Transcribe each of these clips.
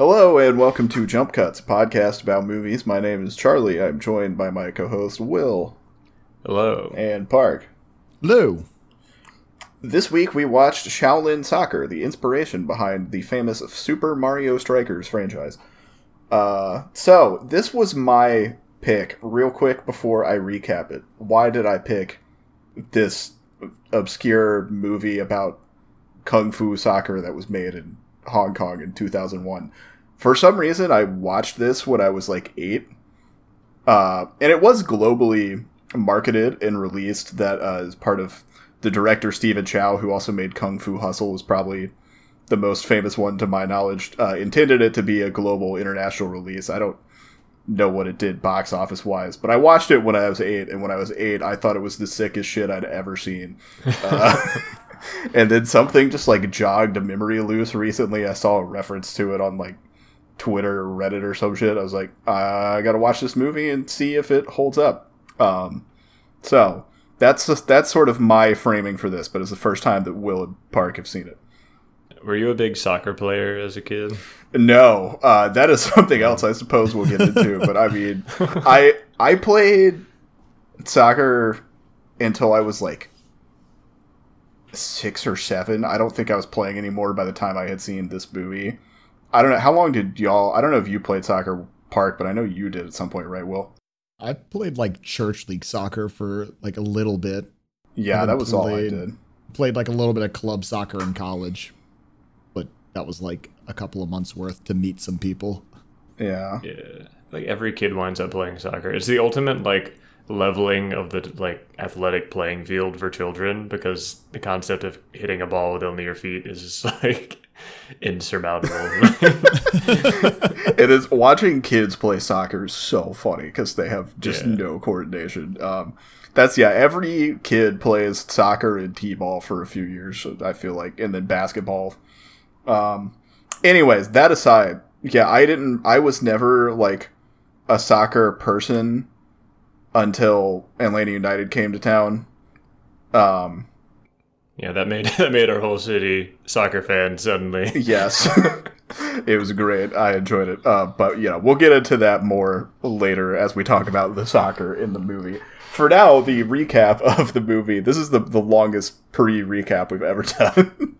Hello and welcome to Jump Cuts, a podcast about movies. My name is Charlie. I'm joined by my co-host Will Hello. and Park. Lou. This week we watched Shaolin Soccer, the inspiration behind the famous Super Mario Strikers franchise. Uh, so this was my pick. Real quick before I recap it, why did I pick this obscure movie about kung fu soccer that was made in Hong Kong in 2001? For some reason, I watched this when I was like eight, uh, and it was globally marketed and released. That uh, as part of the director Stephen Chow, who also made Kung Fu Hustle, was probably the most famous one to my knowledge. Uh, intended it to be a global international release. I don't know what it did box office wise, but I watched it when I was eight, and when I was eight, I thought it was the sickest shit I'd ever seen. Uh, and then something just like jogged a memory loose recently. I saw a reference to it on like Twitter or Reddit or some shit. I was like, I gotta watch this movie and see if it holds up. Um, so that's just, that's sort of my framing for this, but it's the first time that Will and Park have seen it. Were you a big soccer player as a kid? No, uh, that is something else I suppose we'll get into. but I mean, I I played soccer until I was like six or seven. I don't think I was playing anymore by the time I had seen this movie. I don't know how long did y'all. I don't know if you played soccer, Park, but I know you did at some point, right? Will? I played like church league soccer for like a little bit. Yeah, that then was all I played- did. Played like a little bit of club soccer in college, but that was like a couple of months worth to meet some people. Yeah, Yeah. Like every kid winds up playing soccer. It's the ultimate like leveling of the like athletic playing field for children because the concept of hitting a ball with only your feet is just like insurmountable. it is watching kids play soccer is so funny because they have just Yeah. no coordination. Um, that's yeah. Every kid plays soccer and t-ball for a few years. I feel like, and then basketball. Um, anyways, that aside, yeah, I didn't. I was never like a soccer person until Atlanta United came to town. Um, yeah, that made that made our whole city soccer fan suddenly. Yes. it was great. I enjoyed it. Uh, but yeah, we'll get into that more later as we talk about the soccer in the movie. For now, the recap of the movie. This is the, the longest pre recap we've ever done.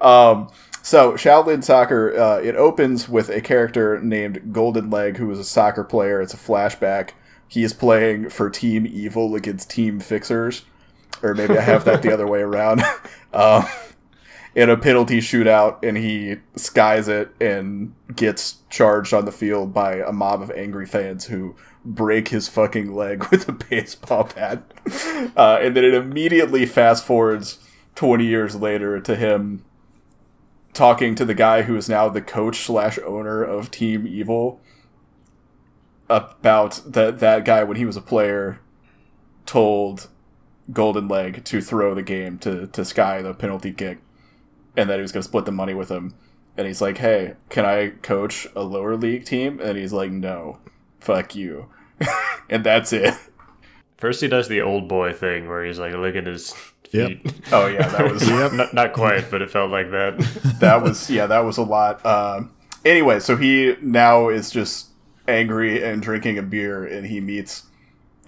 um, so, Shaolin Soccer, uh, it opens with a character named Golden Leg, who is a soccer player. It's a flashback. He is playing for Team Evil against Team Fixers. Or maybe I have that the other way around. Um, in a penalty shootout and he skies it and gets charged on the field by a mob of angry fans who break his fucking leg with a baseball bat. Uh, and then it immediately fast forwards 20 years later to him talking to the guy who is now the coach slash owner of Team Evil about that that guy when he was a player told Golden Leg to throw the game to to Sky the penalty kick, and that he was going to split the money with him. And he's like, "Hey, can I coach a lower league team?" And he's like, "No, fuck you," and that's it. First, he does the old boy thing where he's like licking his Yep. feet. Oh yeah, that was not, not quite, but it felt like that. that was yeah, that was a lot. Um, anyway, so he now is just angry and drinking a beer, and he meets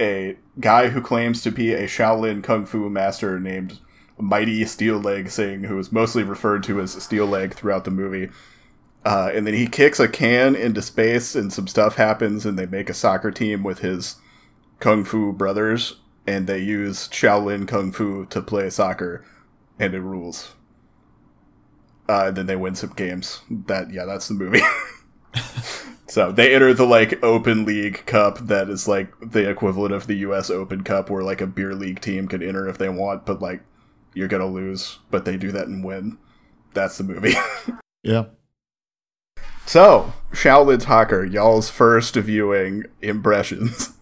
a guy who claims to be a Shaolin kung fu master named Mighty Steel Leg Sing, who is mostly referred to as Steel Leg throughout the movie. Uh, and then he kicks a can into space, and some stuff happens, and they make a soccer team with his kung fu brothers, and they use Shaolin kung fu to play soccer, and it rules. Uh, and then they win some games. That yeah, that's the movie. so they enter the like open league cup that is like the equivalent of the U.S. Open Cup, where like a beer league team could enter if they want, but like you're gonna lose. But they do that and win. That's the movie. Yeah. so Shaolin Soccer, y'all's first viewing impressions.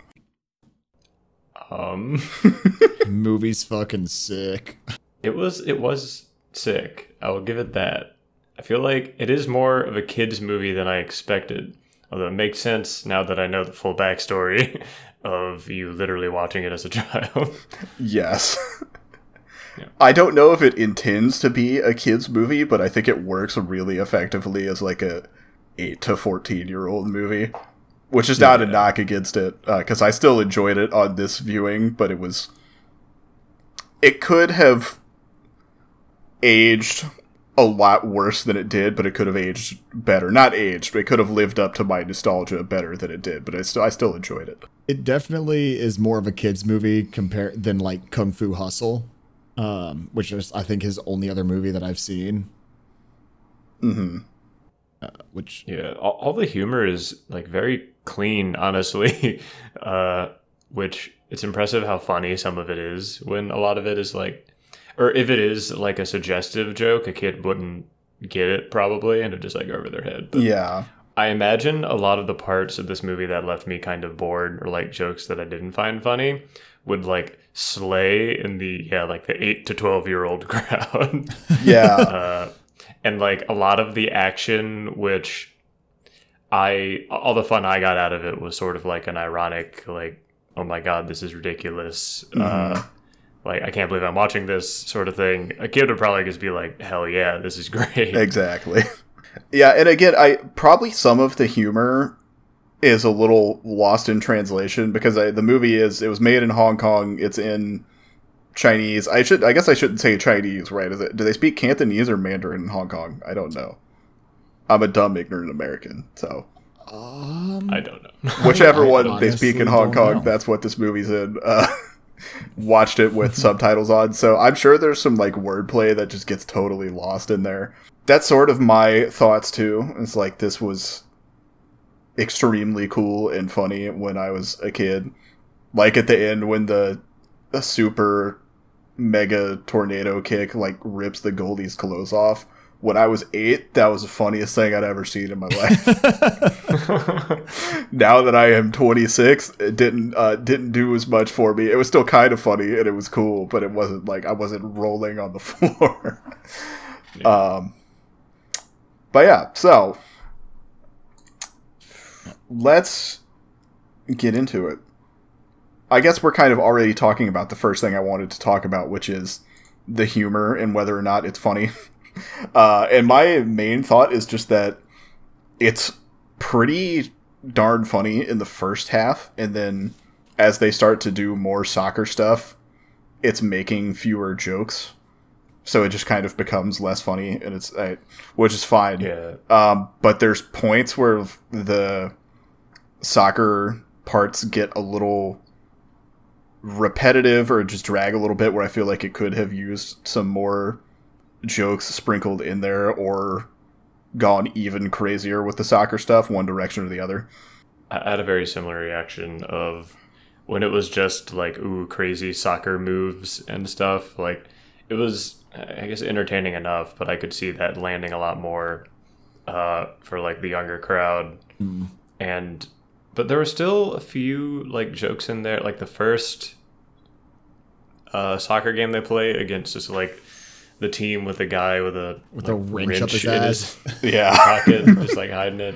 Um, Movie's fucking sick. it was it was sick. I will give it that. I feel like it is more of a kids movie than I expected. Although it makes sense now that I know the full backstory of you literally watching it as a child. Yes. Yeah. I don't know if it intends to be a kids movie, but I think it works really effectively as like a 8 to 14 year old movie, which is not a knock against it uh, because I still enjoyed it on this viewing, but it was it could have aged a lot worse than it did, but it could have aged better. Not aged, but it could have lived up to my nostalgia better than it did. But I still I still enjoyed it. It definitely is more of a kids movie compared than like Kung Fu Hustle, um, which is I think his only other movie that I've seen. hmm Uh, which Yeah, all, all the humor is like very clean, honestly. uh, which it's impressive how funny some of it is when a lot of it is like, or if it is like a suggestive joke, a kid wouldn't get it probably, and it just like go over their head. But Yeah. I imagine a lot of the parts of this movie that left me kind of bored or like jokes that I didn't find funny would like slay in the yeah like the eight to twelve year old crowd. Yeah. uh, and like a lot of the action which i all the fun i got out of it was sort of like an ironic like oh my god this is ridiculous uh, like i can't believe i'm watching this sort of thing a kid would probably just be like hell yeah this is great exactly. Yeah, and again, I probably some of the humor is a little lost in translation because I, the movie is it was made in Hong Kong. It's in Chinese. I should I guess I shouldn't say Chinese, right? Is it? Do they speak Cantonese or Mandarin in Hong Kong? I don't know. I'm a dumb ignorant American, so um, i don't know whichever I one they speak in Hong Kong, know. that's what this movie's in. Uh, watched it with subtitles on, so I'm sure there's some like wordplay that just gets totally lost in there. That's sort of my thoughts too. It's like this was extremely cool and funny when I was a kid. Like at the end when the super mega tornado kick like rips the Goldie's clothes off. When I was eight, that was the funniest thing I'd ever seen in my life. now that I am 26, it didn't uh, didn't do as much for me. It was still kind of funny and it was cool, but it wasn't like I wasn't rolling on the floor. Um, but yeah, so let's get into it. I guess we're kind of already talking about the first thing I wanted to talk about, which is the humor and whether or not it's funny. Uh, and my main thought is just that it's pretty darn funny in the first half, and then as they start to do more soccer stuff, it's making fewer jokes. So it just kind of becomes less funny, and it's I, which is fine. yeah Um, but there's points where the soccer parts get a little repetitive or just drag a little bit where I feel like it could have used some more jokes sprinkled in there or gone even crazier with the soccer stuff, one direction or the other. I had a very similar reaction of when it was just like ooh crazy soccer moves and stuff. Like it was, I guess, entertaining enough, but I could see that landing a lot more uh, for like the younger crowd. And but there were still a few like jokes in there. Like the first uh, soccer game they play against just like the team with a guy with a With a like, wrench up his in ass. Yeah. pocket, just like hiding it.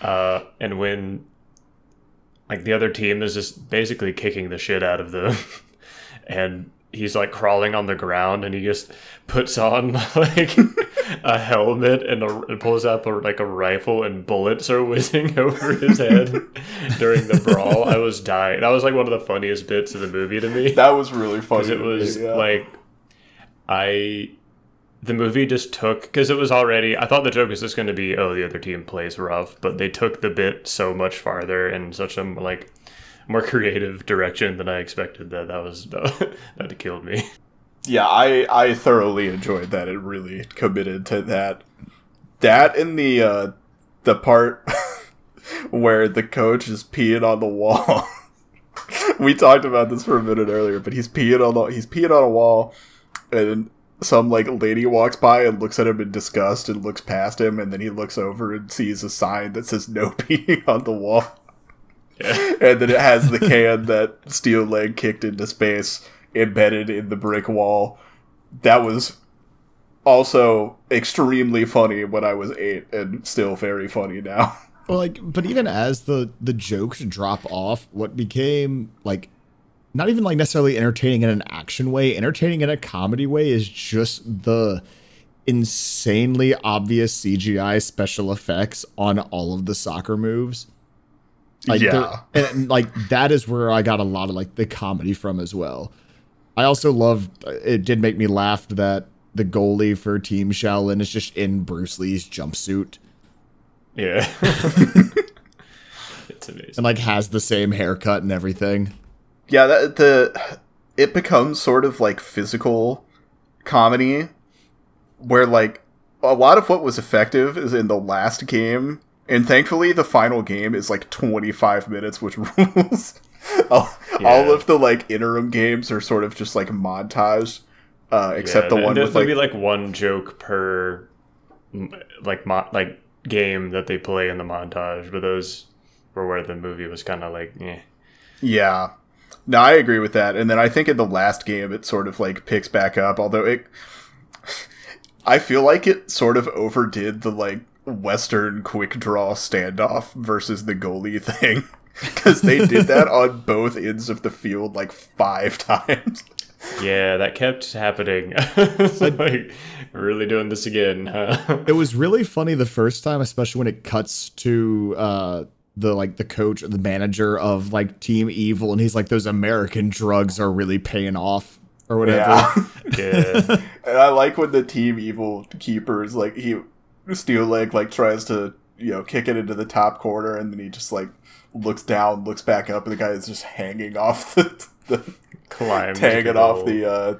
Uh, and when like the other team is just basically kicking the shit out of them, and he's like crawling on the ground, and he just puts on like a helmet and, a, and pulls out a, like a rifle, and bullets are whizzing over his head during the brawl. I was dying. That was like one of the funniest bits of the movie to me That was really funny. it to me, was yeah. like I the movie just took because it was already I thought the joke was just going to be oh the other team plays rough but they took the bit so much farther in such a like more creative direction than I expected that that was that killed me yeah, I I thoroughly enjoyed that. It really committed to that. That in the uh the part where the coach is peeing on the wall. we talked about this for a minute earlier, but he's peeing on the he's peeing on a wall and some like lady walks by and looks at him in disgust and looks past him and then he looks over and sees a sign that says no peeing on the wall. yeah and then it has the can that Steel Leg kicked into space embedded in the brick wall. That was also extremely funny when I was eight, and still very funny now. Well, like, but even as the the jokes drop off, what became like not even like necessarily entertaining in an action way, entertaining in a comedy way is just the insanely obvious CGI special effects on all of the soccer moves. Like Yeah. there- and like that is where I got a lot of like the comedy from as well. I also love it did make me laugh that the goalie for Team Shaolin is just in Bruce Lee's jumpsuit Yeah. it's amazing. and like has the same haircut and everything. Yeah, that, the it becomes sort of like physical comedy where like a lot of what was effective is in the last game and thankfully the final game is like 25 minutes which rules all, Yeah. all of the like interim games are sort of just like montage uh, except the one with like be like one joke per like mo- like game that they play in the montage, but those were where the movie was kind of like, eh. Yeah. No, I agree with that. And then I think in the last game it sort of like picks back up, although it I feel like it sort of overdid the like western quick draw standoff versus the goalie thing cuz they did that on both ends of the field like 5 times. Yeah, that kept happening. Like, really doing this again, huh? It was really funny the first time, especially when it cuts to uh the like the coach or the manager of like Team Evil and he's like those American drugs are really paying off or whatever. Yeah. yeah. and I like when the team evil keeper is like he Steel Leg like tries to, you know, kick it into the top corner and then he just like looks down, looks back up and the guy is just hanging off the, the Climb. tagging off the uh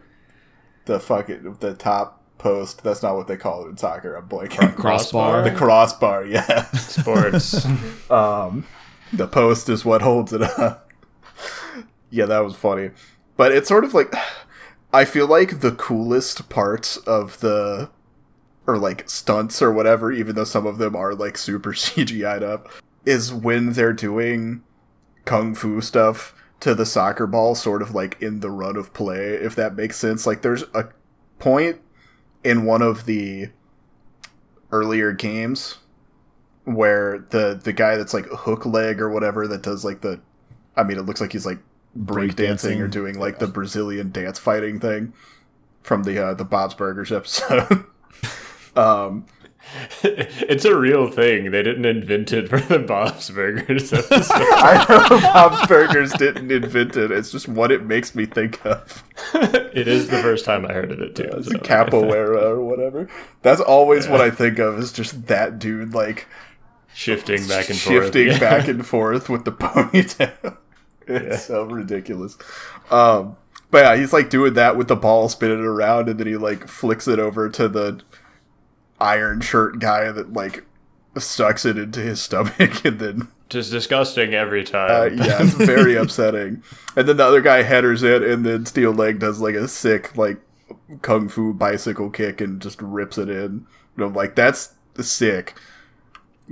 the fucking the top post. That's not what they call it in soccer. I'm blanking. Crossbar. the crossbar, yeah. sports. Um, the post is what holds it up. yeah, that was funny. But it's sort of like I feel like the coolest parts of the or like stunts or whatever, even though some of them are like super CGI'd up, is when they're doing kung fu stuff to the soccer ball, sort of like in the run of play, if that makes sense. Like there's a point in one of the earlier games where the the guy that's like hook leg or whatever that does like the I mean it looks like he's like breakdancing or doing like the Brazilian dance fighting thing from the uh the Bob's Burgers episode. um it's a real thing. They didn't invent it for the Bob's Burgers episode. I know Bob's Burgers didn't invent it. It's just what it makes me think of. it is the first time I heard of it too. It's so- capoeira or whatever. That's always what I think of is just that dude like shifting back and shifting forth. back and forth with the ponytail. It's Yeah. so ridiculous. Um, but yeah, he's like doing that with the ball spinning around, and then he like flicks it over to the iron shirt guy that like sucks it into his stomach, and then Just disgusting every uh, time. yeah, it's very upsetting. And then the other guy headers it, and then Steel Leg does like a sick like kung fu bicycle kick and just rips it in. And I'm like, that's sick.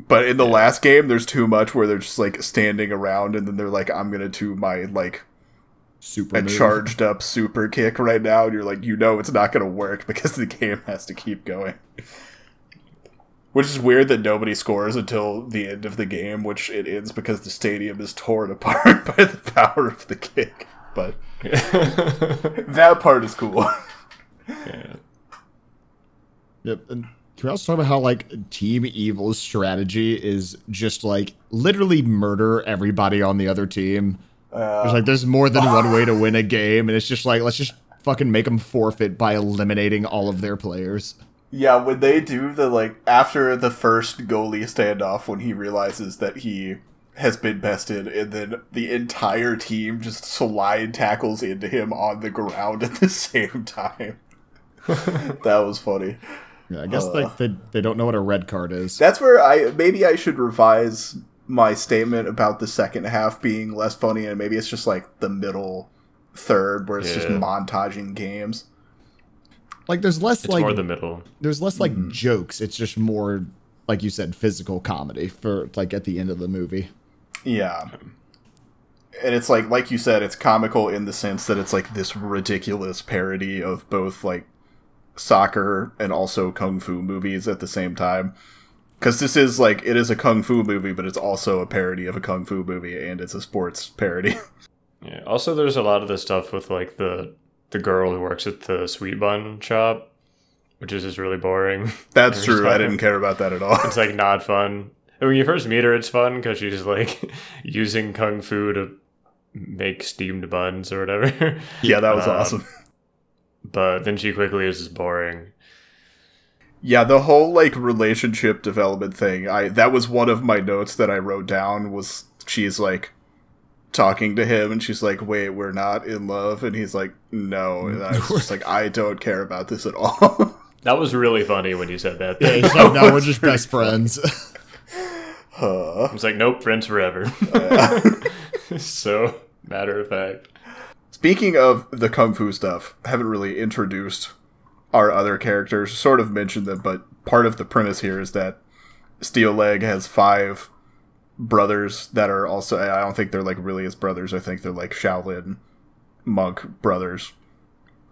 But in the last game, there's too much where they're just like standing around, and then they're like, "I'm gonna do my like Super a move. charged up super kick right now," and you're like, you know, it's not gonna work because the game has to keep going. Which is weird that nobody scores until the end of the game, which it ends because the stadium is torn apart by the power of the kick. But that part is cool. Yeah. Yep. And can we also talk about how like Team Evil's strategy is just like literally murder everybody on the other team? There's uh, like there's more than one way to win a game, and it's just like let's just fucking make them forfeit by eliminating all of their players. Yeah, when they do the like after the first goalie standoff, when he realizes that he has been bested, and then the entire team just slide tackles into him on the ground at the same time. that was funny. Yeah, I guess Uh. like they they don't know what a red card is. That's where I maybe I should revise my statement about the second half being less funny, and maybe it's just like the middle third where it's just montaging games. Like there's less It's like more the middle. there's less like Mm-hmm. jokes. It's just more like you said, physical comedy for like at the end of the movie. Yeah. And it's like like you said, it's comical in the sense that it's like this ridiculous parody of both like soccer and also kung fu movies at the same time. Cuz this is like it is a kung fu movie, but it's also a parody of a kung fu movie and it's a sports parody. Yeah. Also, there's a lot of the stuff with like the the girl who works at the sweet bun shop, which is just really boring. That's true. I didn't care about that at all. It's like not fun. And when you first meet her, it's fun because she's like using kung fu to make steamed buns or whatever. yeah, that was Um, awesome. but then she quickly is just boring. Yeah, the whole like relationship development thing. I that was one of my notes that I wrote down was she's like talking to him and she's like, "Wait, we're not in love." And he's like, "No." And I was just like, "I don't care about this at all." That was really funny when you said that. Yeah, though. it's like, no, we're just best friends. uh, I was like, nope, friends forever. so matter of fact. Speaking of the kung fu stuff, haven't really introduced our other characters. Sort of mentioned them, but part of the premise here is that Steel Leg has five brothers that are also. I don't think they're like really his brothers. I think they're like Shaolin monk brothers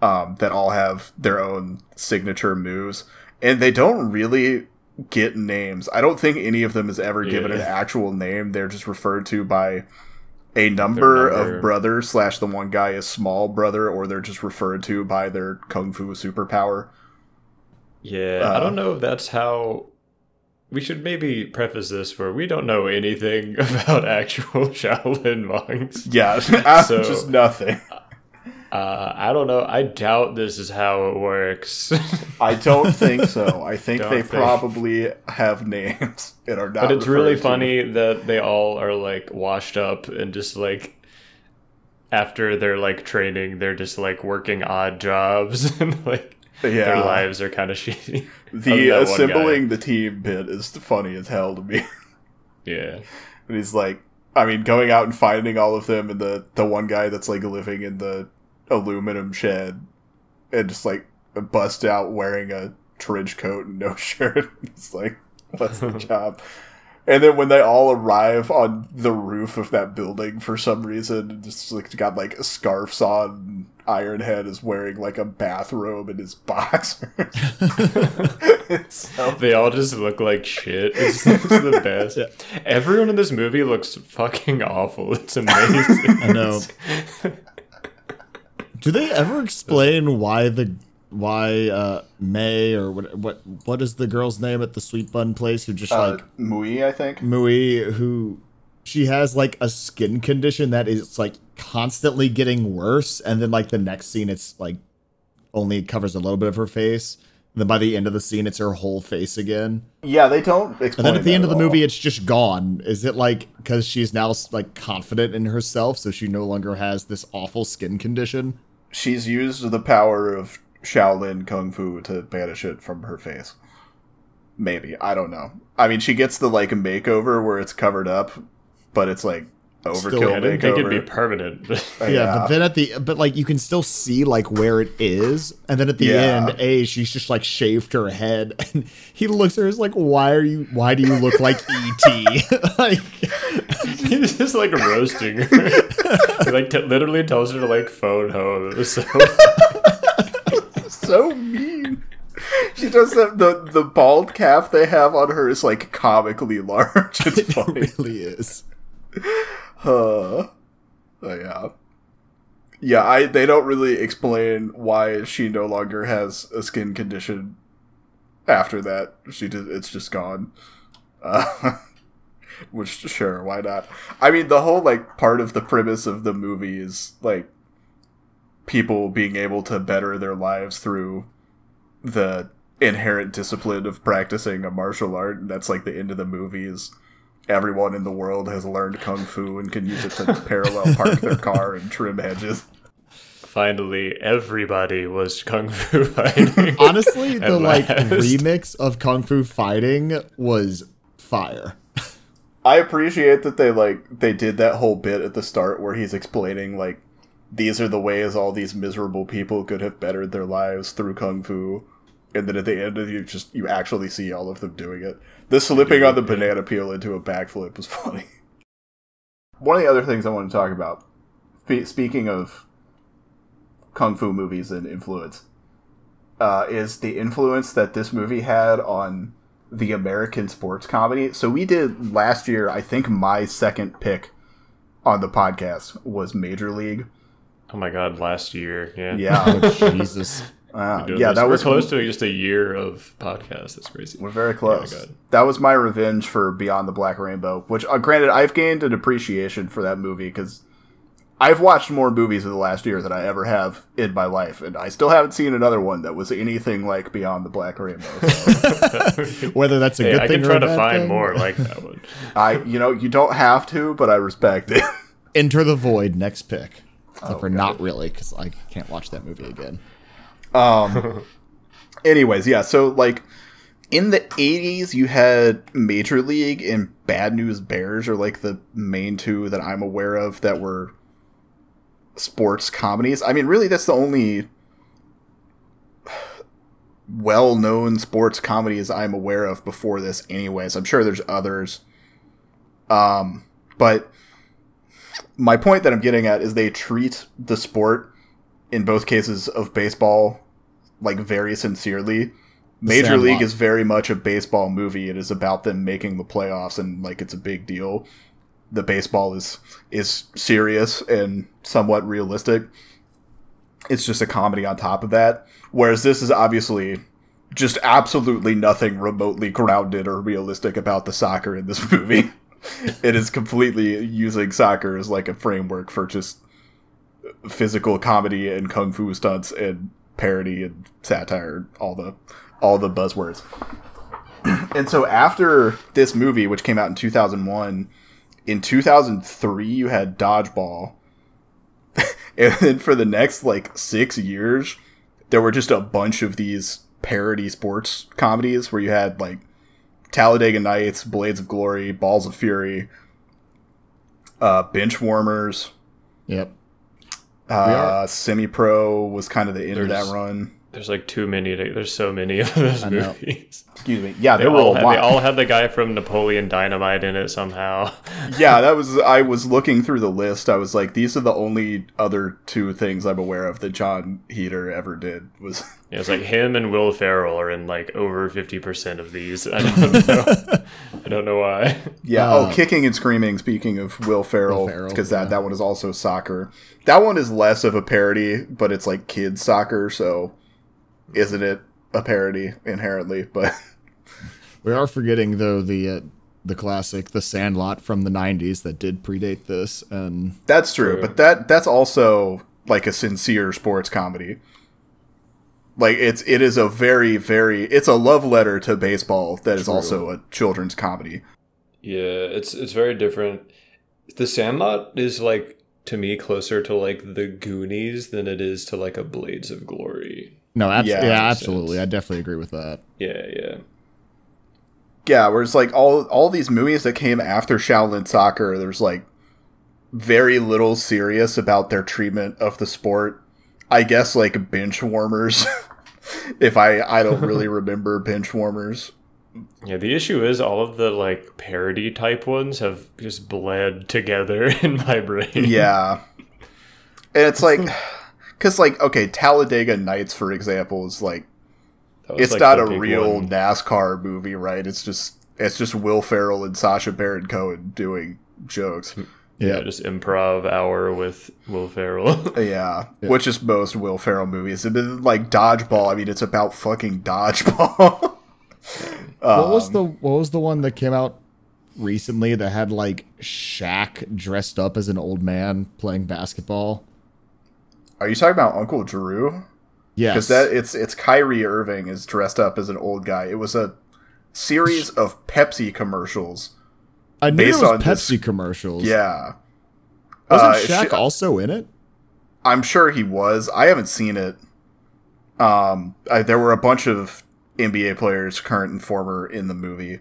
um, that all have their own signature moves, and they don't really get names. I don't think any of them is ever given an actual name. They're just referred to by a number, number. of brothers slash the one guy is small brother, or they're just referred to by their kung fu superpower. Yeah, Uh, I don't know if that's how. We should maybe preface this where we don't know anything about actual Shaolin monks. Yeah, So- just nothing. Uh, I don't know. I doubt this is how it works. I don't think so. I think Don't they think. probably have names and are not. but it's really funny that they all are like washed up and just like after their like training, they're just like working odd jobs and like Yeah, their lives are kind of shitty. The that one guy. assembling the team bit is funny as hell to me. Yeah. And he's like, I mean, going out and finding all of them, and the the one guy that's like living in the aluminum shed, and just like bust out wearing a trench coat and no shirt. It's like, what's the job? And then when they all arrive on the roof of that building for some reason, just like got like scarves on. Ironhead is wearing like a bathrobe in his boxers. so They all just look like shit. It's, it's the best. Everyone in this movie looks fucking awful. It's amazing. I know. Do they ever explain why the why uh May or what what what is the girl's name at the sweet bun place who just uh, like Mui, I think. Mui who she has like a skin condition that is like constantly getting worse and then like the next scene it's like only covers a little bit of her face and then by the end of the scene it's her whole face again Yeah, they don't and then at the end of the all. movie it's just gone is it like because she's now like confident in herself so she no longer has this awful skin condition she's used the power of Shaolin Kung Fu to banish it from her face. Maybe I don't know. I mean, she gets the like makeover where it's covered up, but it's like overkill Still- I didn't think it'd be permanent. but- Uh, Yeah, but then at the but like you can still see like where it is, and then at the Yeah. end, a she's just like shaved her head, and he looks at her as like, "Why are you? Why do you look like ET?" like, He's just like roasting her. he like t- literally tells her to like phone home. It was so so mean. She does that. The the bald calf they have on her is like comically large. It's it funny. really is. Huh. oh, yeah. Yeah, I they don't really explain why she no longer has a skin condition after that. She did it's just gone. Uh, which sure, why not? I mean, the whole like part of the premise of the movie is like people being able to better their lives through the inherent discipline of practicing a martial art, and that's like the end of the movies everyone in the world has learned kung fu and can use it to parallel park their car and trim hedges. finally everybody was kung fu fighting. Honestly, At the like remix of Kung Fu Fighting was fire. I appreciate that they like they did that whole bit at the start where he's explaining like these are the ways all these miserable people could have bettered their lives through kung fu. And then at the end of you just you actually see all of them doing it. The slipping on the banana peel into a backflip was funny. One of the other things I want to talk about, speaking of kung fu movies and influence, uh, is the influence that this movie had on the American sports comedy. So we did last year. I think my second pick on the podcast was Major League. Oh my god, last year, yeah. Yeah, Oh, Jesus. Wow. Yeah, this. that We're was close to just a year of podcast. That's crazy. We're very close. God. that was my revenge for Beyond the Black Rainbow. Which, uh, granted, I've gained an appreciation for that movie because I've watched more movies in the last year than I ever have in my life, and I still haven't seen another one that was anything like Beyond the Black Rainbow. So Whether that's a Hey, good I thing I can or try a to find thing. more like that one. I, you know, you don't have to, but I respect it. Enter the Void, next pick. Except Oh, for not really, because I can't watch that movie again. Um. anyways, yeah. So like in the '80s, you had Major League and Bad News Bears are like the main two that I'm aware of that were sports comedies. I mean, really, that's the only well-known sports comedies I'm aware of before this. Anyways, I'm sure there's others. Um, but my point that I'm getting at is they treat the sport in both cases of baseball like very sincerely. Major Sandlot. League is very much a baseball movie. It is about them making the playoffs and like it's a big deal. The baseball is is serious and somewhat realistic. It's just a comedy on top of that. Whereas this is obviously just absolutely nothing remotely grounded or realistic about the soccer in this movie. It is completely using soccer as like a framework for just physical comedy and kung fu stunts and parody and satire, all the all the buzzwords. and so after this movie, which came out in 2001, in 2003 you had Dodgeball. and then for the next like 6 years, there were just a bunch of these parody sports comedies where you had like Talladega Nights, Blades of Glory, Balls of Fury, uh, Bench Warmers, Yep. uh, Semi Pro was kind of the end of that run. There's like too many. To, there's so many of those I movies. Excuse me. Yeah, They there all, a had, they all had the guy from Napoleon Dynamite in it somehow. yeah, that was. I was looking through the list. I was like, these are the only other two things I'm aware of that Jon Heder ever did. Was Yeah, it's like him and Will Ferrell are in like over fifty percent of these. I don't know. I don't know why. yeah. Uh, oh, kicking and screaming. Speaking of Will Ferrell, Will Ferrell, because that yeah. that one is also soccer. That one is less of a parody, but it's like kids soccer. So, isn't it a parody inherently? But We are forgetting though the uh, the classic The Sandlot from the 90s that did predate this and That's true, True. but that that's also like a sincere sports comedy. Like it's it is a very very it's a love letter to baseball that is True. also a children's comedy. Yeah, it's it's very different. The Sandlot is like to me closer to like the Goonies than it is to like a Blades of Glory. No, abs- Yeah, yeah, absolutely. sense. I definitely agree with that. Yeah, yeah. Yeah, where it's like all all these movies that came after Shaolin Soccer, there's like very little serious about their treatment of the sport. I guess like bench warmers. if I I don't really remember bench warmers. Yeah, the issue is all of the like parody type ones have just bled together in my brain. Yeah. And it's like cuz like okay, Talladega Nights for example is like it's like, not a real one. NASCAR movie, right? It's just it's just Will Ferrell and Sacha Baron Cohen doing jokes. Yeah, just improv hour with Will Ferrell. Yeah, Yeah. which is most Will Ferrell movies. And then like Dodgeball, I mean, it's about fucking dodgeball. what was Um, the what was the one that came out recently that had like Shaq dressed up as an old man playing basketball? Are you talking about Uncle Drew? Yes. Because that it's it's Kyrie Irving is dressed up as an old guy. It was a series of Pepsi commercials. I knew based it was on this- Pepsi commercials. Yeah, Wasn't Uh, Shaq Sha- also in it? I'm sure he was. I haven't seen it. Um, I, there were a bunch of NBA players, current and former, in the movie.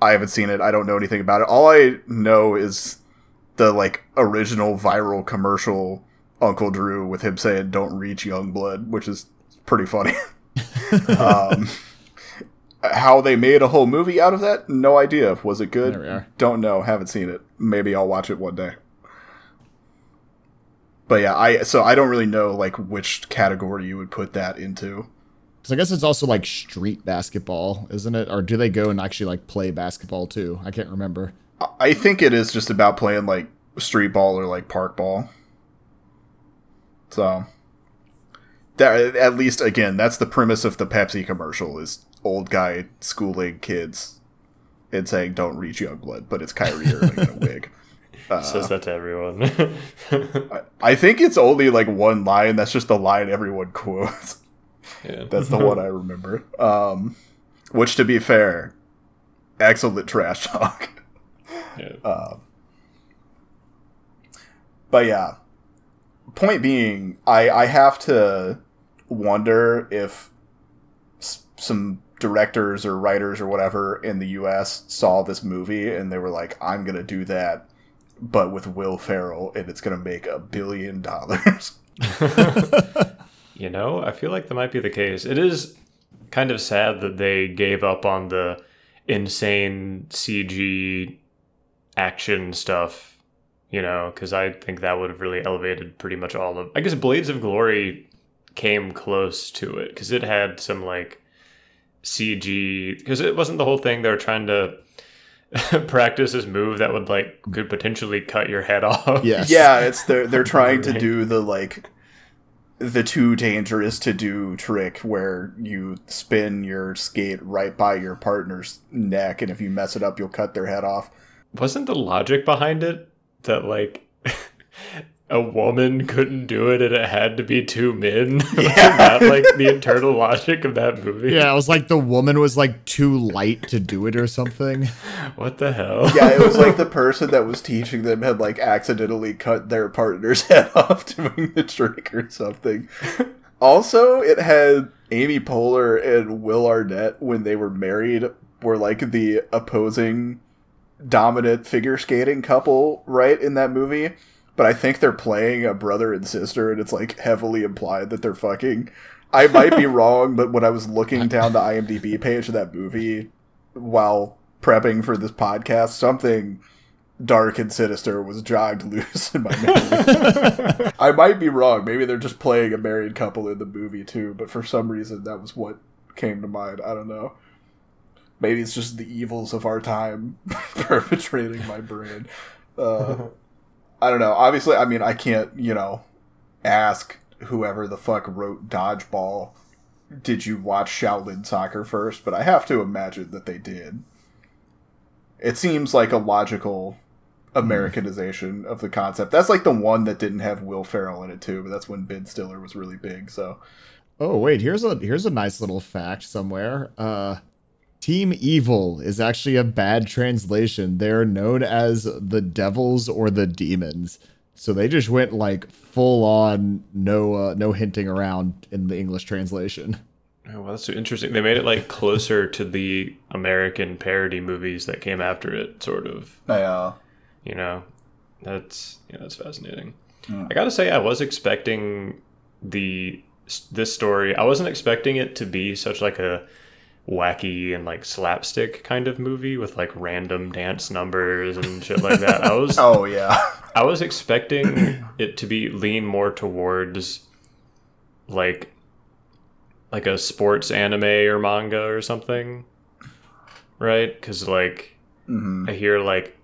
I haven't seen it. I don't know anything about it. All I know is the like original viral commercial Uncle Drew with him saying "Don't reach young blood," which is pretty funny. um, how they made a whole movie out of that? No idea. Was it good? There we are. Don't know. Haven't seen it. Maybe I'll watch it one day. But yeah, I so I don't really know like which category you would put that into. Because I guess it's also like street basketball, isn't it? Or do they go and actually like play basketball too? I can't remember. I- I think it is just about playing like street ball or like park ball. So, that at least again, that's the premise of the Pepsi commercial: is old guy schooling kids and saying "Don't reach young blood," but it's Kyrie Irving in a wig. Uh, Says that to everyone. I, I think it's only like one line. That's just the line everyone quotes. yeah. That's the one I remember. Um, which, to be fair, excellent trash talk. yeah. Um, but yeah, point being, I I have to wonder if s- some directors or writers or whatever in the U.S. saw this movie and they were like, "I'm gonna do that." But with Will Ferrell, and it's gonna make a billion dollars. You know, I feel like that might be the case. It is kind of sad that they gave up on the insane CG action stuff, you know, because I think that would have really elevated pretty much all of. I guess Blades of Glory came close to it because it had some like CG, because it wasn't the whole thing they were trying to. practice this move that would like could potentially cut your head off. Yes. Yeah, it's they're they're trying to do the like the too dangerous to do trick where you spin your skate right by your partner's neck, and if you mess it up, you'll cut their head off. wasn't the logic behind it that like a woman couldn't do it and it had to be two men? Wasn't that like the internal logic of that movie? Yeah, it was like the woman was like too light to do it or something. What the hell? Yeah, it was like the person that was teaching them had like accidentally cut their partner's head off doing the trick or something. Also, it had Amy Poehler and Will Arnett when they were married were like the opposing dominant figure skating couple, right, in that movie. But I think they're playing a brother and sister, and it's like heavily implied that they're fucking. I might be wrong, but when I was looking down the IMDb page of that movie while prepping for this podcast, something dark and sinister was jogged loose in my memory. I might be wrong. Maybe they're just playing a married couple in the movie too, but for some reason that was what came to mind. I don't know. Maybe it's just the evils of our time perpetrating my brain. Uh, I don't know. Obviously, I mean, I can't, you know, ask whoever the fuck wrote Dodgeball, did you watch Shaolin Soccer first? But I have to imagine that they did. It seems like a logical Americanization of the concept. That's like the one that didn't have Will Ferrell in it too, but that's when Ben Stiller was really big. So Oh wait, here's a here's a nice little fact somewhere. Uh Team Evil is actually a bad translation. They're known as the devils or the demons. So they just went like full on no uh, no hinting around in the English translation. Oh, well, that's so interesting. They made it like closer to the American parody movies that came after it, sort of. yeah, You know, that's yeah, that's fascinating. Hmm. I gotta say, I was expecting the this story. I wasn't expecting it to be such like a wacky and like slapstick kind of movie with like random dance numbers and shit like that. I was oh yeah, I was expecting it to be lean more towards like like a sports anime or manga or something, right? Because like hmm I hear like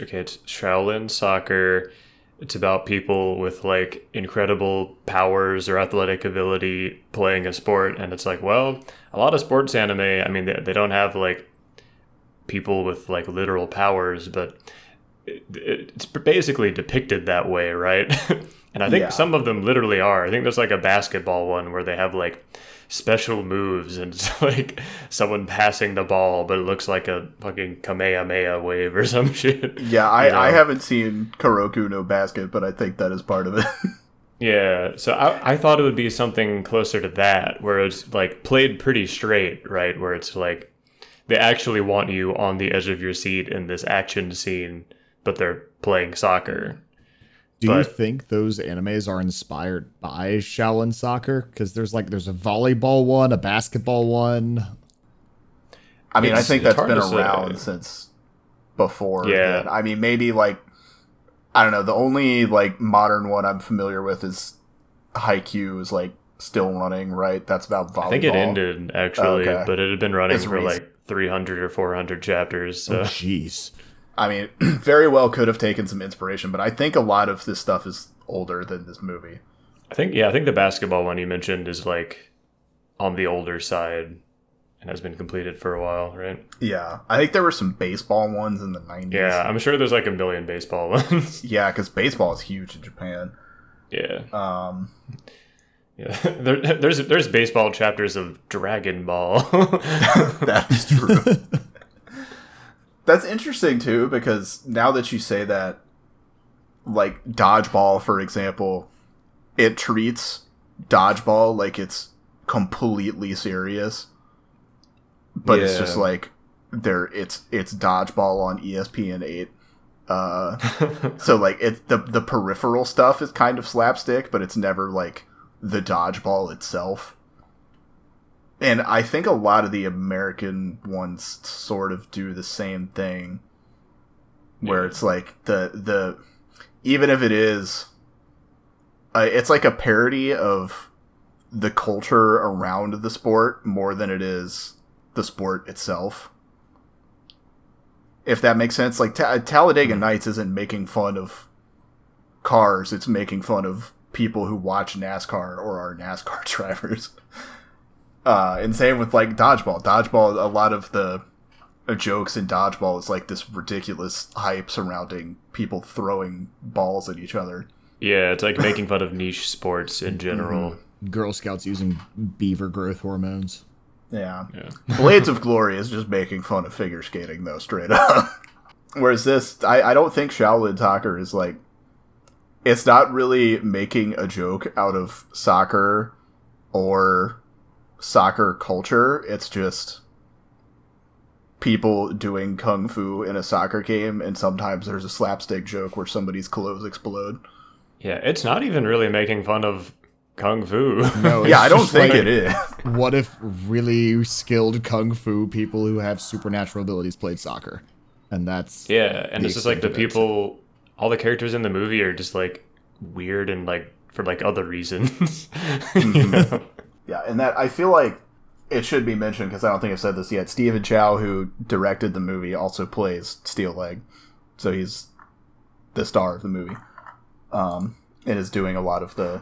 okay, it's Shaolin soccer. It's about people with like incredible powers or athletic ability playing a sport, and it's like, well, a lot of sports anime. I mean, they, they don't have like people with like literal powers, but it, it's basically depicted that way, right? and I think Yeah. some of them literally are. I think there's like a basketball one where they have like special moves and it's like someone passing the ball, but it looks like a fucking Kamehameha wave or some shit. yeah. I, You know? I haven't seen Kuroko no Basket, but I think that is part of it. Yeah, so I, I thought it would be something closer to that, where it's like played pretty straight, right? Where it's like they actually want you on the edge of your seat in this action scene, but they're playing soccer. Do you think those animes are inspired by Shaolin soccer? Because there's like there's a volleyball one, a basketball one. I mean, I think that's been to say. around since before. Yeah. then. I mean, maybe like I don't know. The only like modern one I'm familiar with is Haikyuu is like still running, right? That's about volleyball. I think it ended actually, Okay. but it had been running It's for recent. like 300 or 400 chapters. Oh So jeez. I mean, very well could have taken some inspiration, but I think a lot of this stuff is older than this movie. I think yeah, I think the basketball one you mentioned is like on the older side and has been completed for a while, right? Yeah, I think there were some baseball ones in the '90s. Yeah, I'm sure there's like a million baseball ones. yeah, because baseball is huge in Japan. yeah, Um, yeah. there, there's there's baseball chapters of Dragon Ball. that is true. That's interesting too, because now that you say that, like dodgeball, for example, it treats dodgeball like it's completely serious, but it's just like there it's it's dodgeball on ESPN eight. Uh, so like it's the the peripheral stuff is kind of slapstick, but it's never like the dodgeball itself. And I think a lot of the American ones sort of do the same thing, where Yeah. it's like the the even if it is, uh, it's like a parody of the culture around the sport more than it is the sport itself. If that makes sense, like Ta- Talladega Nights isn't making fun of cars; it's making fun of people who watch NASCAR or are NASCAR drivers. Uh, and same with like dodgeball. Dodgeball, a lot of the uh, jokes in dodgeball is like this ridiculous hype surrounding people throwing balls at each other. yeah, it's like making fun of niche sports in general. Girl Scouts using beaver growth hormones. Yeah. Yeah. Blades of Glory is just making fun of figure skating, though, straight up. Whereas this, I, I don't think Shaolin Soccer is like. It's not really making a joke out of soccer or soccer culture. It's just people doing kung fu in a soccer game, and sometimes there's a slapstick joke where somebody's clothes explode. Yeah, it's not even really making fun of kung fu. No, yeah, I don't think like, it is. What if really skilled kung fu people who have supernatural abilities played soccer? And that's yeah, and the it's just like the extent of it. people, all the characters in the movie are just like weird and like for like other reasons. you know? Yeah, and that I feel like it should be mentioned because I don't think I've said this yet. Stephen Chow, who directed the movie, also plays Steel Leg, so he's the star of the movie, um, and is doing a lot of the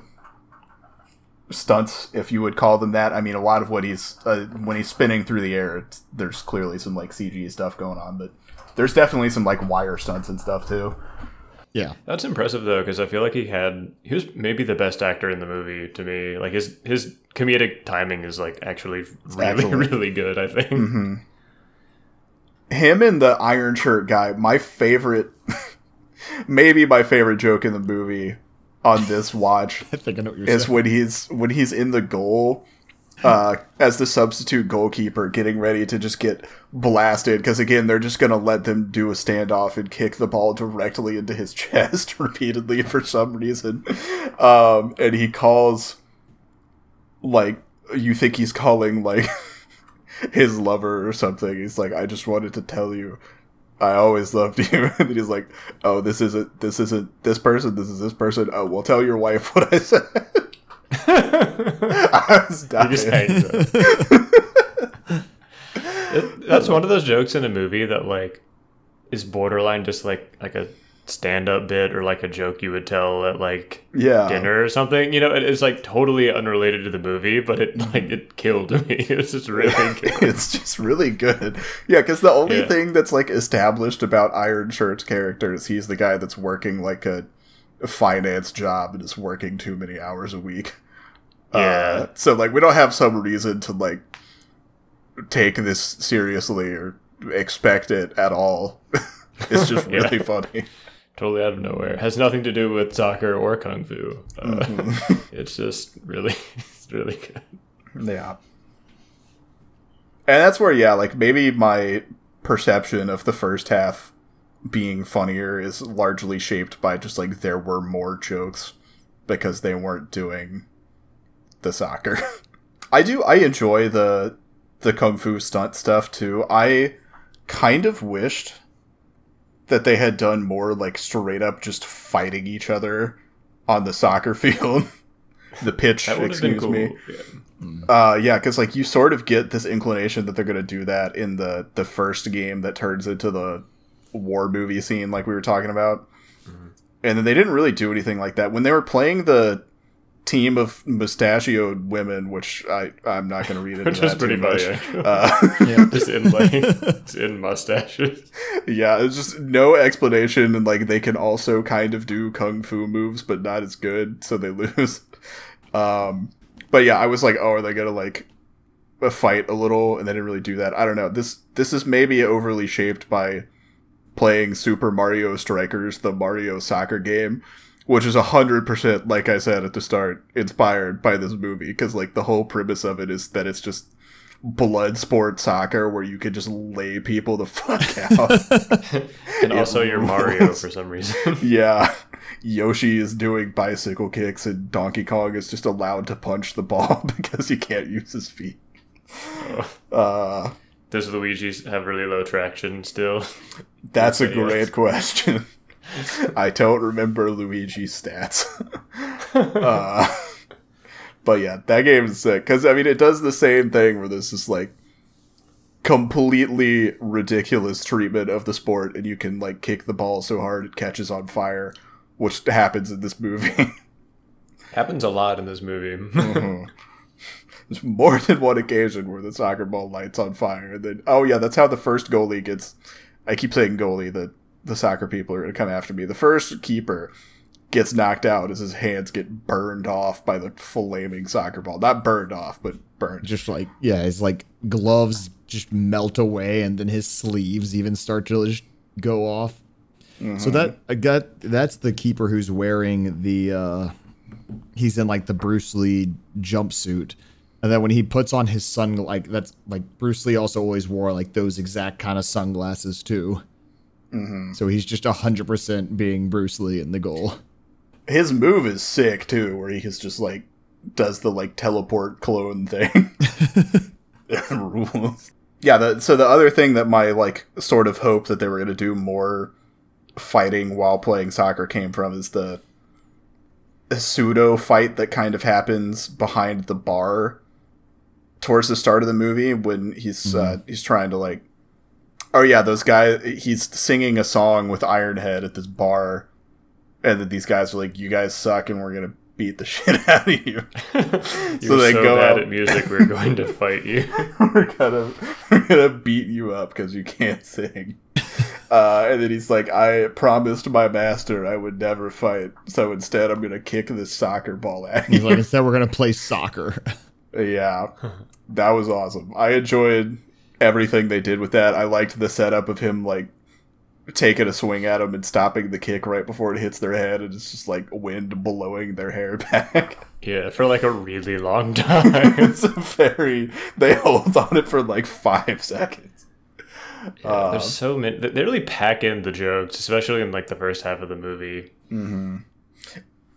stunts, if you would call them that. I mean, a lot of what he's uh, when he's spinning through the air, it's, there's clearly some like CG stuff going on, but there's definitely some like wire stunts and stuff too. yeah. That's impressive though, because I feel like he had he was maybe the best actor in the movie to me. Like his his comedic timing is like actually really Excellent. really good. I think. Mm-hmm. him and the iron shirt guy my favorite maybe my favorite joke in the movie on this watch I think I know what you're is saying. when he's when he's in the goal uh, as the substitute goalkeeper getting ready to just get blasted. Because again they're just gonna let them do a standoff and kick the ball directly into his chest repeatedly for some reason. Um, and he calls like you think he's calling like his lover or something. He's like i just wanted to tell you I always loved you. and he's like, "Oh, this isn't this isn't this person. This is this person. Oh, well, tell your wife what I said." I was He dying. just hangs up. It- that's one of those jokes in a movie that like is borderline just like like a stand-up bit or like a joke you would tell at like yeah, dinner or something. You know, it- it's like totally unrelated to the movie, but it like it killed me. It's just really good. it's just really good. Yeah, because the only Yeah. thing that's like established about Iron Shirt's character is he's the guy that's working like a, finance job and is working too many hours a week. Yeah. Uh, so like we don't have some reason to like take this seriously or expect it at all. it's just Yeah. really funny. Totally out of nowhere. Has nothing to do with soccer or kung fu. Uh, Mm-hmm. it's just really, it's really good. Yeah. And that's where, yeah, like maybe my perception of the first half being funnier is largely shaped by just like there were more jokes because they weren't doing the soccer. I do I enjoy the the kung fu stunt stuff too. I kind of wished that they had done more like straight up just fighting each other on the soccer field. the pitch, That would have been excuse cool. me. Yeah. Uh, yeah, because like you sort of get this inclination that they're going to do that in the the first game that turns into the war movie scene, like we were talking about. And then they didn't really do anything like that when they were playing the team of mustachioed women, which I I'm not going to read into Which is that pretty too much. funny. Uh, Yeah. just in like in mustaches. yeah, it's just no explanation, and like they can also kind of do kung fu moves, but not as good, so they lose. Um, but yeah, I was like, oh, are they gonna like a fight a little? And they didn't really do that. I don't know. This this is maybe overly shaped by playing Super Mario Strikers, the Mario soccer game, which is a hundred percent, like I said at the start, inspired by this movie because like the whole premise of it is that it's just blood sport soccer where you could just lay people the fuck out. And also you're Mario for some reason. yeah. Yoshi is doing bicycle kicks and Donkey Kong is just allowed to punch the ball because he can't use his feet. Uh, Does Luigi have really low traction still? that's a great question. I don't remember Luigi's stats. uh, but yeah, that game is sick because I mean it does the same thing where this is like completely ridiculous treatment of the sport, and you can like kick the ball so hard it catches on fire, which happens in this movie. Happens a lot in this movie. Mhm. There's more than one occasion where the soccer ball lights on fire, and then oh yeah, that's how the first goalie gets. I keep saying goalie that the soccer people are gonna come after me. The first keeper gets knocked out as his hands get burned off by the flaming soccer ball. Not burned off, but burned. just like yeah, his like gloves just melt away, and then his sleeves even start to just go off. So that I got that's the keeper who's wearing the uh he's in like the Bruce Lee jumpsuit. And then when he puts on his sun like that's like Bruce Lee also always wore like those exact kind of sunglasses too. So he's just hundred percent being Bruce Lee in the goal. His move is sick too, where he just like does the like teleport clone thing. Rules. Yeah, the, so the other thing that my like sort of hope that they were going to do more fighting while playing soccer came from is the pseudo fight that kind of happens behind the bar towards the start of the movie when he's uh, he's trying to like oh yeah those guys he's singing a song with Ironhead at this bar and then these guys are like you guys suck and we're gonna beat the shit out of you You're so they so go bad out at music, we're going to fight you. we're gonna we're gonna beat you up because you can't sing. Uh, and then he's like, I promised my master I would never fight, so instead I'm gonna kick this soccer ball at He's you. like, instead we're gonna play soccer. yeah, that was awesome. I enjoyed everything they did with that. I liked the setup of him like taking a swing at him and stopping the kick right before it hits their head, and it's just like wind blowing their hair back. Yeah, for like a really long time. it's a very they hold on it for like five seconds. Uh, There's so many. They really pack in the jokes, especially in like the first half of the movie.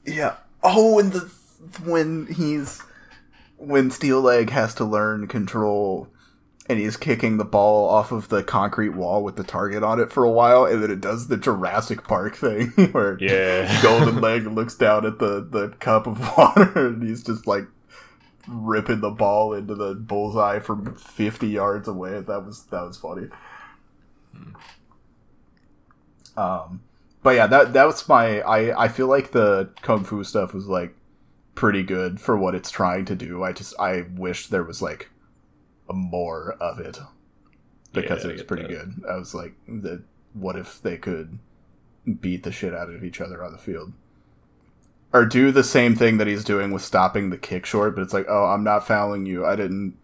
Yeah. Oh, and the when he's when Steel Leg has to learn control and he's kicking the ball off of the concrete wall with the target on it for a while, and then it does the Jurassic Park thing where Yeah. Golden Leg looks down at the, the cup of water and he's just like ripping the ball into the bullseye from fifty yards away. That was that was funny. Um, but yeah, that that was my. I I feel like the kung fu stuff was like pretty good for what it's trying to do. I just I wish there was like more of it because Yeah, it was pretty that. good. I was like, the what if they could beat the shit out of each other on the field? Or do the same thing that he's doing with stopping the kick short, but it's like, oh, I'm not fouling you. I didn't,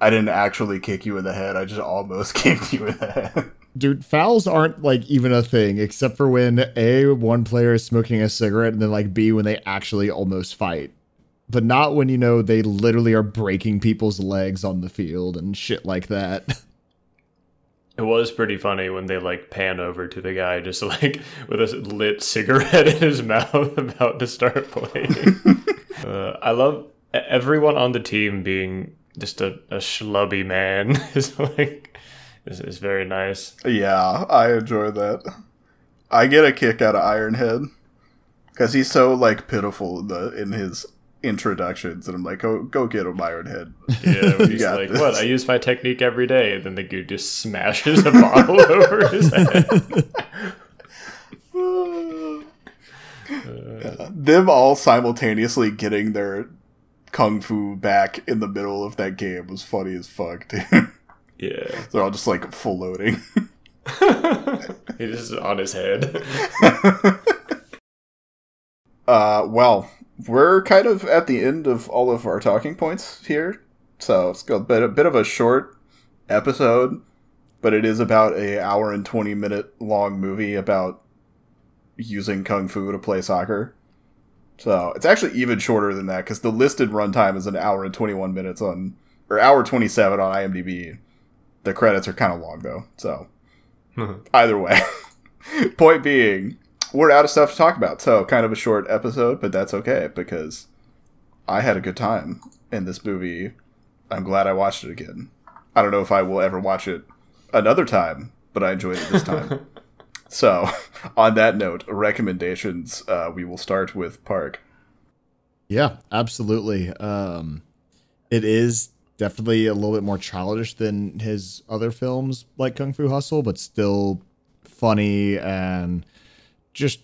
I didn't actually kick you in the head. I just almost kicked you in the head. Dude, fouls aren't like even a thing except for when A, one player is smoking a cigarette, and then like B, when they actually almost fight. But not when, you know, they literally are breaking people's legs on the field and shit like that. It was pretty funny when they like pan over to the guy just like with a lit cigarette in his mouth about to start playing. uh, I love everyone on the team being just a, a schlubby man is like is, is very nice. Yeah, I enjoy that. I get a kick out of Ironhead because he's so like pitiful in the in his introductions, and I'm like, go go get him, Ironhead. Yeah, he's got like, this. "What? I use my technique every day," and then the dude just smashes a bottle over his head. Yeah, them all simultaneously getting their kung fu back in the middle of that game was funny as fuck, dude. Yeah. They're all just like full loading. He's just on his head. Uh, well, we're kind of at the end of all of our talking points here, so it's a bit a bit of a short episode, but it is about a hour and twenty minute long movie about using kung fu to play soccer. So it's actually even shorter than that because the listed runtime is an hour and twenty one minutes on or hour twenty seven on IMDb. The credits are kind of long though, so either way. Point being, we're out of stuff to talk about, so kind of a short episode, but that's okay because I had a good time in this movie. I'm glad I watched it again. I don't know if I will ever watch it another time, but I enjoyed it this time. so, on that note, recommendations. Uh, we will start with Park. Yeah, absolutely. Um, it is definitely a little bit more childish than his other films like Kung Fu Hustle, but still funny and just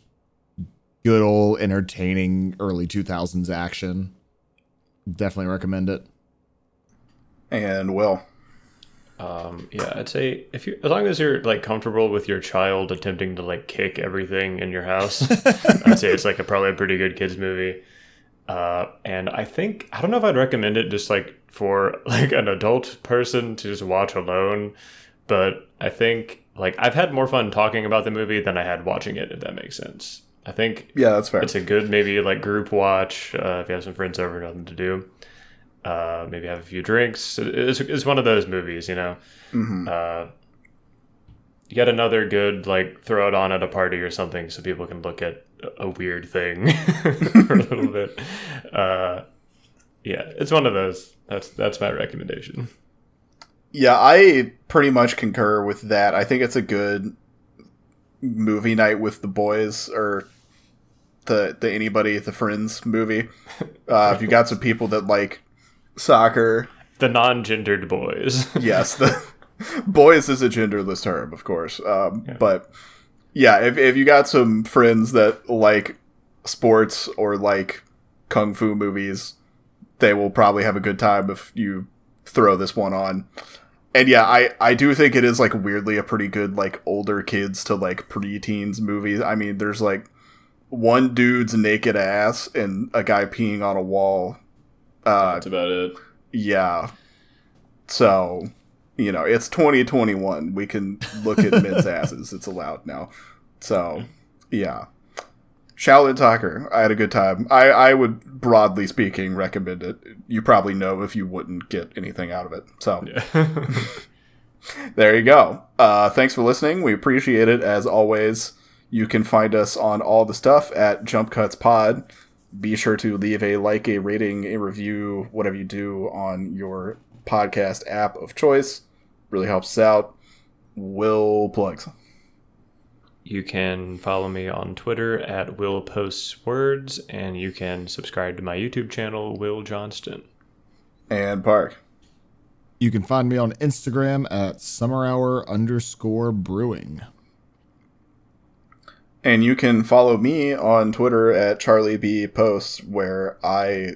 good old entertaining early 2000s action. Definitely recommend it. And Will. Um, yeah, I'd say if you, as long as you're like comfortable with your child attempting to like kick everything in your house, I'd say it's like a probably a pretty good kids movie. Uh, and I think I don't know if I'd recommend it just like for like an adult person to just watch alone, but I think like I've had more fun talking about the movie than I had watching it. If that makes sense. I think Yeah, that's fair. it's a good maybe like group watch uh, if you have some friends over, nothing to do. Uh, maybe have a few drinks. It's, it's one of those movies, you know. hmm Uh, yet another good like throw it on at a party or something so people can look at a- a weird thing for a little bit. Uh, yeah, it's one of those. That's that's my recommendation. Yeah, I pretty much concur with that. I think it's a good movie night with the boys or the the anybody the friends movie. Uh, if you got some people that like soccer, The non-gendered boys. yes, the boys is a genderless term, of course. Um, Yeah. But yeah, if if you got some friends that like sports or like kung fu movies, they will probably have a good time if you throw this one on. And yeah, I I do think it is like weirdly a pretty good like older kids to like preteens movie. I mean, there's like one dude's naked ass and a guy peeing on a wall. Uh, that's about it. yeah. So, you know, it's 2021. We can look at men's asses. It's allowed now. So, yeah. Shaolin Soccer. I had a good time. I, I would, broadly speaking, recommend it. You probably know if you wouldn't get anything out of it. So, Yeah. there you go. Uh, thanks for listening. We appreciate it as always. You can find us on all the stuff at Jump Cuts Pod. Be sure to leave a like, a rating, a review, whatever you do on your podcast app of choice. Really helps us out. Will plugs. You can follow me on Twitter at Will Posts Words, and you can subscribe to my YouTube channel, Will Johnston. And Park. You can find me on Instagram at summerhour underscore brewing. And you can follow me on Twitter at Charlie B Posts, where I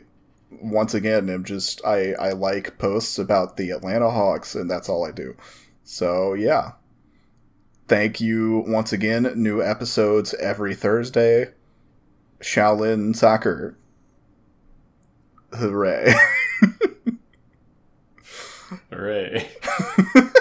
once again am just I, I like posts about the Atlanta Hawks, and that's all I do. So yeah. Thank you once again. New episodes every Thursday. Shaolin Soccer. Hooray. Hooray.